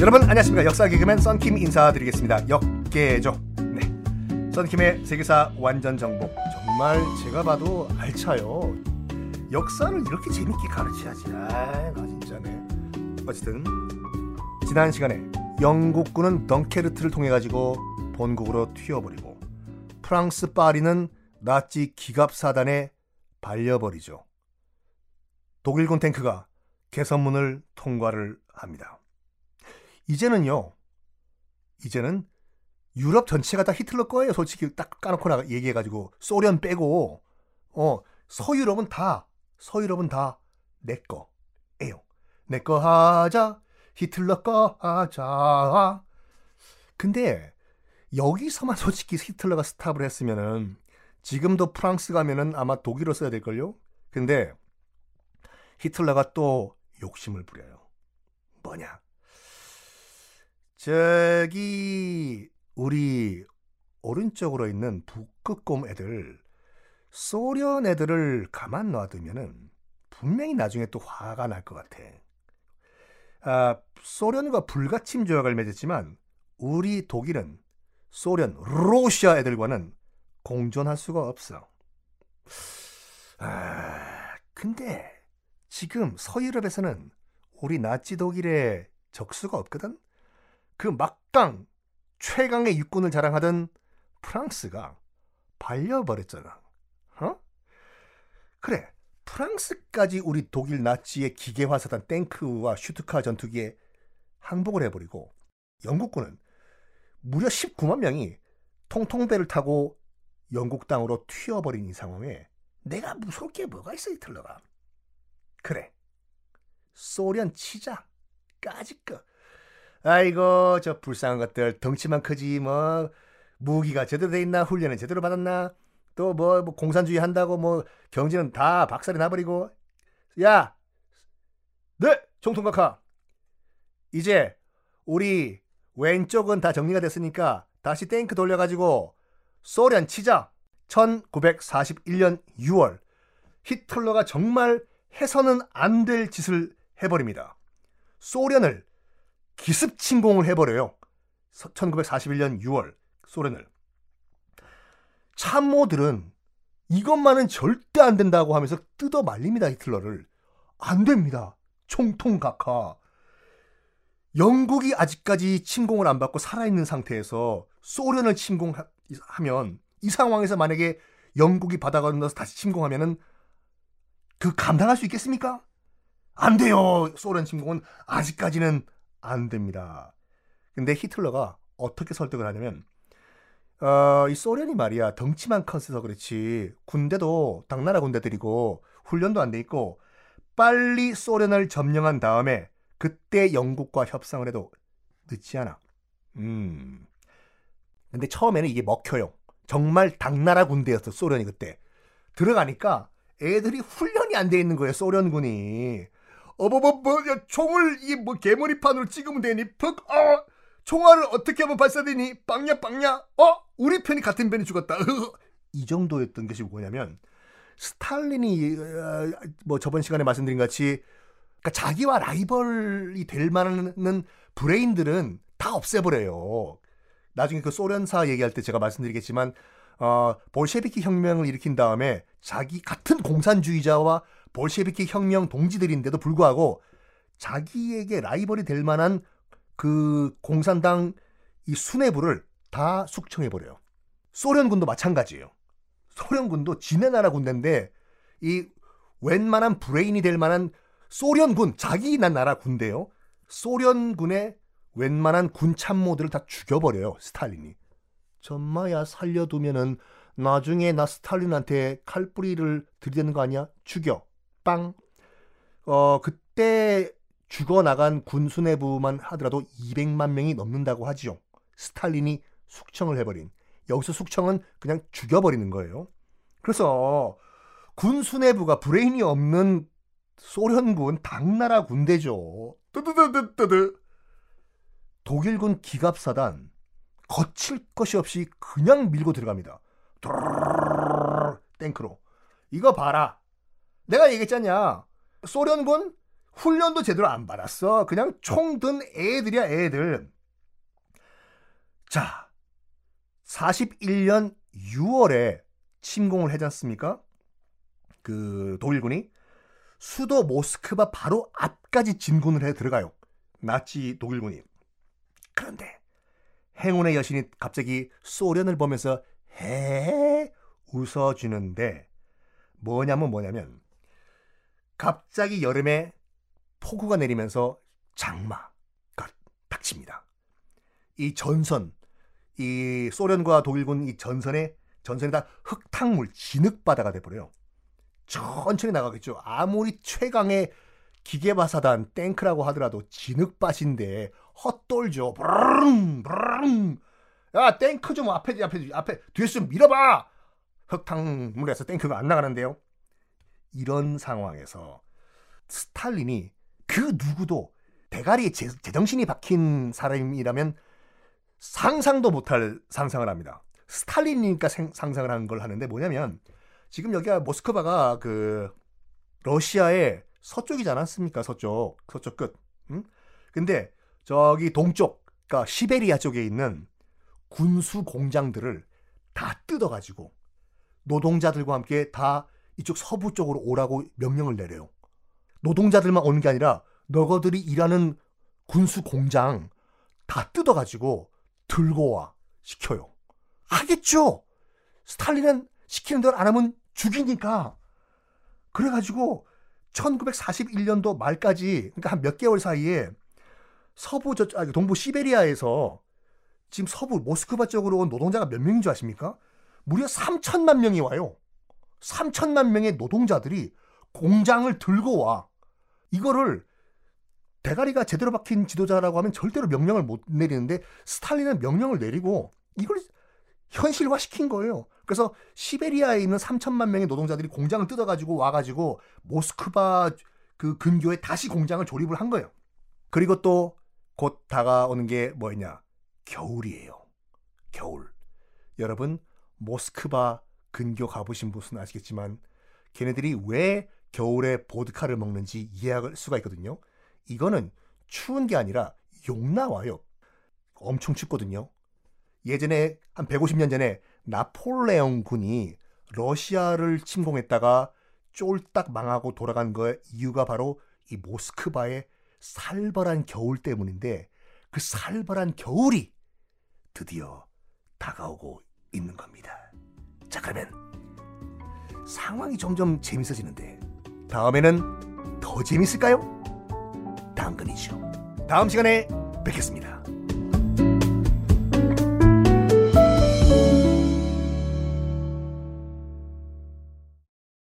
여러분 안녕하십니까. 역사 개그맨 썬킴 인사드리겠습니다. 역계죠. 네. 썬킴의 세계사 완전 정복. 정말 제가 봐도 알차요. 역사를 이렇게 재밌게 가르쳐야지. 아나 진짜네. 어쨌든 지난 시간에 영국군은 덩케르트를 통해 가지고 본국으로 튀어버리고 프랑스 파리는 나치 기갑사단에 발려버리죠 독일군 탱크가 개선문을 통과를 합니다 이제는요. 이제는 유럽 전체가 다 히틀러 거예요. 솔직히 딱 까놓고 나 얘기해가지고 소련 빼고 어 서유럽은 다 서유럽은 다 내 거예요. 내 거 하자 히틀러 거 하자. 근데 여기서만 솔직히 히틀러가 스탑을 했으면은 지금도 프랑스 가면은 아마 독일어 써야 될걸요. 근데 히틀러가 또 욕심을 부려요. 뭐냐? 저기 우리 오른쪽으로 있는 북극곰 애들 소련 애들을 가만 놔두면은 분명히 나중에 또 화가 날 것 같아. 아, 소련과 불가침 조약을 맺었지만 우리 독일은 소련, 러시아 애들과는 공존할 수가 없어. 아, 근데 지금 서유럽에서는 우리 나치 독일의 적수가 없거든? 그 막강 최강의 육군을 자랑하던 프랑스가 발려버렸잖아. 어? 그래. 프랑스까지 우리 독일 나치의 기계화사단 탱크와 슈트카 전투기에 항복을 해버리고 영국군은 무려 19만 명이 통통배를 타고 영국 땅으로 튀어버린 이 상황에 내가 무서울 게 뭐가 있어 이틀러가 그래. 소련 치자 까짓거. 아이고 저 불쌍한 것들. 덩치만 크지 뭐. 무기가 제대로 돼 있나? 훈련은 제대로 받았나? 또뭐 뭐 공산주의 한다고 뭐 경제는 다 박살이 나버리고. 야! 네 총통각하. 이제 우리 왼쪽은 다 정리가 됐으니까 다시 탱크 돌려가지고 소련 치자 1941년 6월. 히틀러가 정말 해서는 안 될 짓을 해버립니다. 소련을 기습 침공을 해버려요. 1941년 6월 소련을. 참모들은 이것만은 절대 안 된다고 하면서 뜯어 말립니다. 히틀러를. 안 됩니다. 총통각하. 영국이 아직까지 침공을 안 받고 살아있는 상태에서 소련을 침공하면 이 상황에서 만약에 영국이 건너서 다시 침공하면은 그 감당할 수 있겠습니까? 안 돼요. 소련 침공은 아직까지는 안 됩니다. 근데 히틀러가 어떻게 설득을 하냐면 어, 이 소련이 말이야 덩치만 커서 그렇지 군대도 당나라 군대들이고 훈련도 안 돼 있고 빨리 소련을 점령한 다음에 그때 영국과 협상을 해도 늦지 않아. 음. 근데 처음에는 이게 먹혀요. 정말 당나라 군대였어 소련이 그때 들어가니까 애들이 훈련이 안 돼 있는 거예요 소련군이. 어버버 뭐, 야, 총을 이 뭐 개머리판으로 찍으면 되니? 퍽 어. 총알을 어떻게 하면 발사되니? 빵냐 빵냐? 어 우리 편이 같은 편이 죽었다. 이 정도였던 것이 뭐냐면 스탈린이 어, 뭐 저번 시간에 말씀드린 같이 그러니까 자기와 라이벌이 될 만한 브레인들은 다 없애버려요. 나중에 그 소련사 얘기할 때 제가 말씀드리겠지만 어, 볼셰비키 혁명을 일으킨 다음에 자기 같은 공산주의자와 볼셰비키 혁명 동지들인데도 불구하고 자기에게 라이벌이 될 만한 그 공산당 이 수뇌부를 다 숙청해 버려요. 소련군도 마찬가지예요. 소련군도 지네 나라 군대인데 이 웬만한 브레인이 될 만한 소련군 자기 나라 군대요. 소련군의 웬만한 군 참모들을 다 죽여버려요. 스탈린이. 점마야 살려두면은 나중에 나 스탈린한테 칼뿌리를 들이대는 거 아니야? 죽여. 빵. 어, 그때 죽어나간 군 수뇌부만 하더라도 200만 명이 넘는다고 하지요. 스탈린이 숙청을 해버린. 여기서 숙청은 그냥 죽여버리는 거예요. 그래서 군 수뇌부가 브레인이 없는 소련군 당나라 군대죠. 뜨드드드드드. 독일군 기갑사단 거칠 것이 없이 그냥 밀고 들어갑니다. 땡크로. 이거 봐라. 내가 얘기했잖냐. 소련군 훈련도 제대로 안 받았어. 그냥 총 든 애들이야, 애들. 자, 41년 6월에 침공을 하지 않습니까? 그 독일군이 수도 모스크바 바로 앞까지 진군을 해 들어가요. 나치 독일군이. 그런데 행운의 여신이 갑자기 소련을 보면서 해 웃어주는데 뭐냐면 뭐냐면 갑자기 여름에 폭우가 내리면서 장마가 닥칩니다. 이 전선, 이 소련과 독일군 이 전선에 전선이 다 흙탕물, 진흙바다가 돼버려요. 천천히 나가겠죠. 아무리 최강의 기계바사단 탱크라고 하더라도 진흙밭인데 헛돌죠. 브르릉 브르릉. 야 탱크 좀 앞에 앞에 앞에 뒤에서 좀 밀어봐. 흙탕물에서 탱크가 안 나가는데요. 이런 상황에서 스탈린이 그 누구도 대가리에 제, 제정신이 박힌 사람이라면 상상도 못할 상상을 합니다. 스탈린이니까 생, 상상을 하는 걸 하는데 뭐냐면 지금 여기가 모스크바가 그 러시아의 서쪽이지 않았습니까? 서쪽 서쪽 끝. 응? 근데 저기 동쪽, 그러니까 시베리아 쪽에 있는 군수 공장들을 다 뜯어가지고 노동자들과 함께 다 이쪽 서부 쪽으로 오라고 명령을 내려요. 노동자들만 오는 게 아니라 너거들이 일하는 군수 공장 다 뜯어가지고 들고 와 시켜요. 하겠죠. 스탈린은 시키는 대로 안 하면 죽이니까. 그래가지고 1941년도 말까지 그러니까 한 몇 개월 사이에 서부 저 아, 동부 시베리아에서 지금 서부 모스크바 쪽으로 온 노동자가 몇 명인 줄 아십니까? 무려 3천만 명이 와요. 3천만 명의 노동자들이 공장을 들고 와. 이거를 대가리가 제대로 박힌 지도자라고 하면 절대로 명령을 못 내리는데 스탈린은 명령을 내리고 이걸 현실화 시킨 거예요. 그래서 시베리아에 있는 3천만 명의 노동자들이 공장을 뜯어가지고 와가지고 모스크바 그 근교에 다시 공장을 조립을 한 거예요. 그리고 또 곧 다가오는 게 뭐였냐? 겨울이에요. 겨울. 여러분 모스크바 근교 가보신 분은 아시겠지만 걔네들이 왜 겨울에 보드카를 먹는지 이해할 수가 있거든요. 이거는 추운 게 아니라 욕 나와요. 엄청 춥거든요. 예전에 한 150년 전에 나폴레옹 군이 러시아를 침공했다가 쫄딱 망하고 돌아간 거의 이유가 바로 이 모스크바의 살벌한 겨울 때문인데 그 살벌한 겨울이 드디어 다가오고 있는 겁니다. 자, 그러면 상황이 점점 재밌어지는데 다음에는 더 재밌을까요? 당근이죠. 다음 시간에 뵙겠습니다.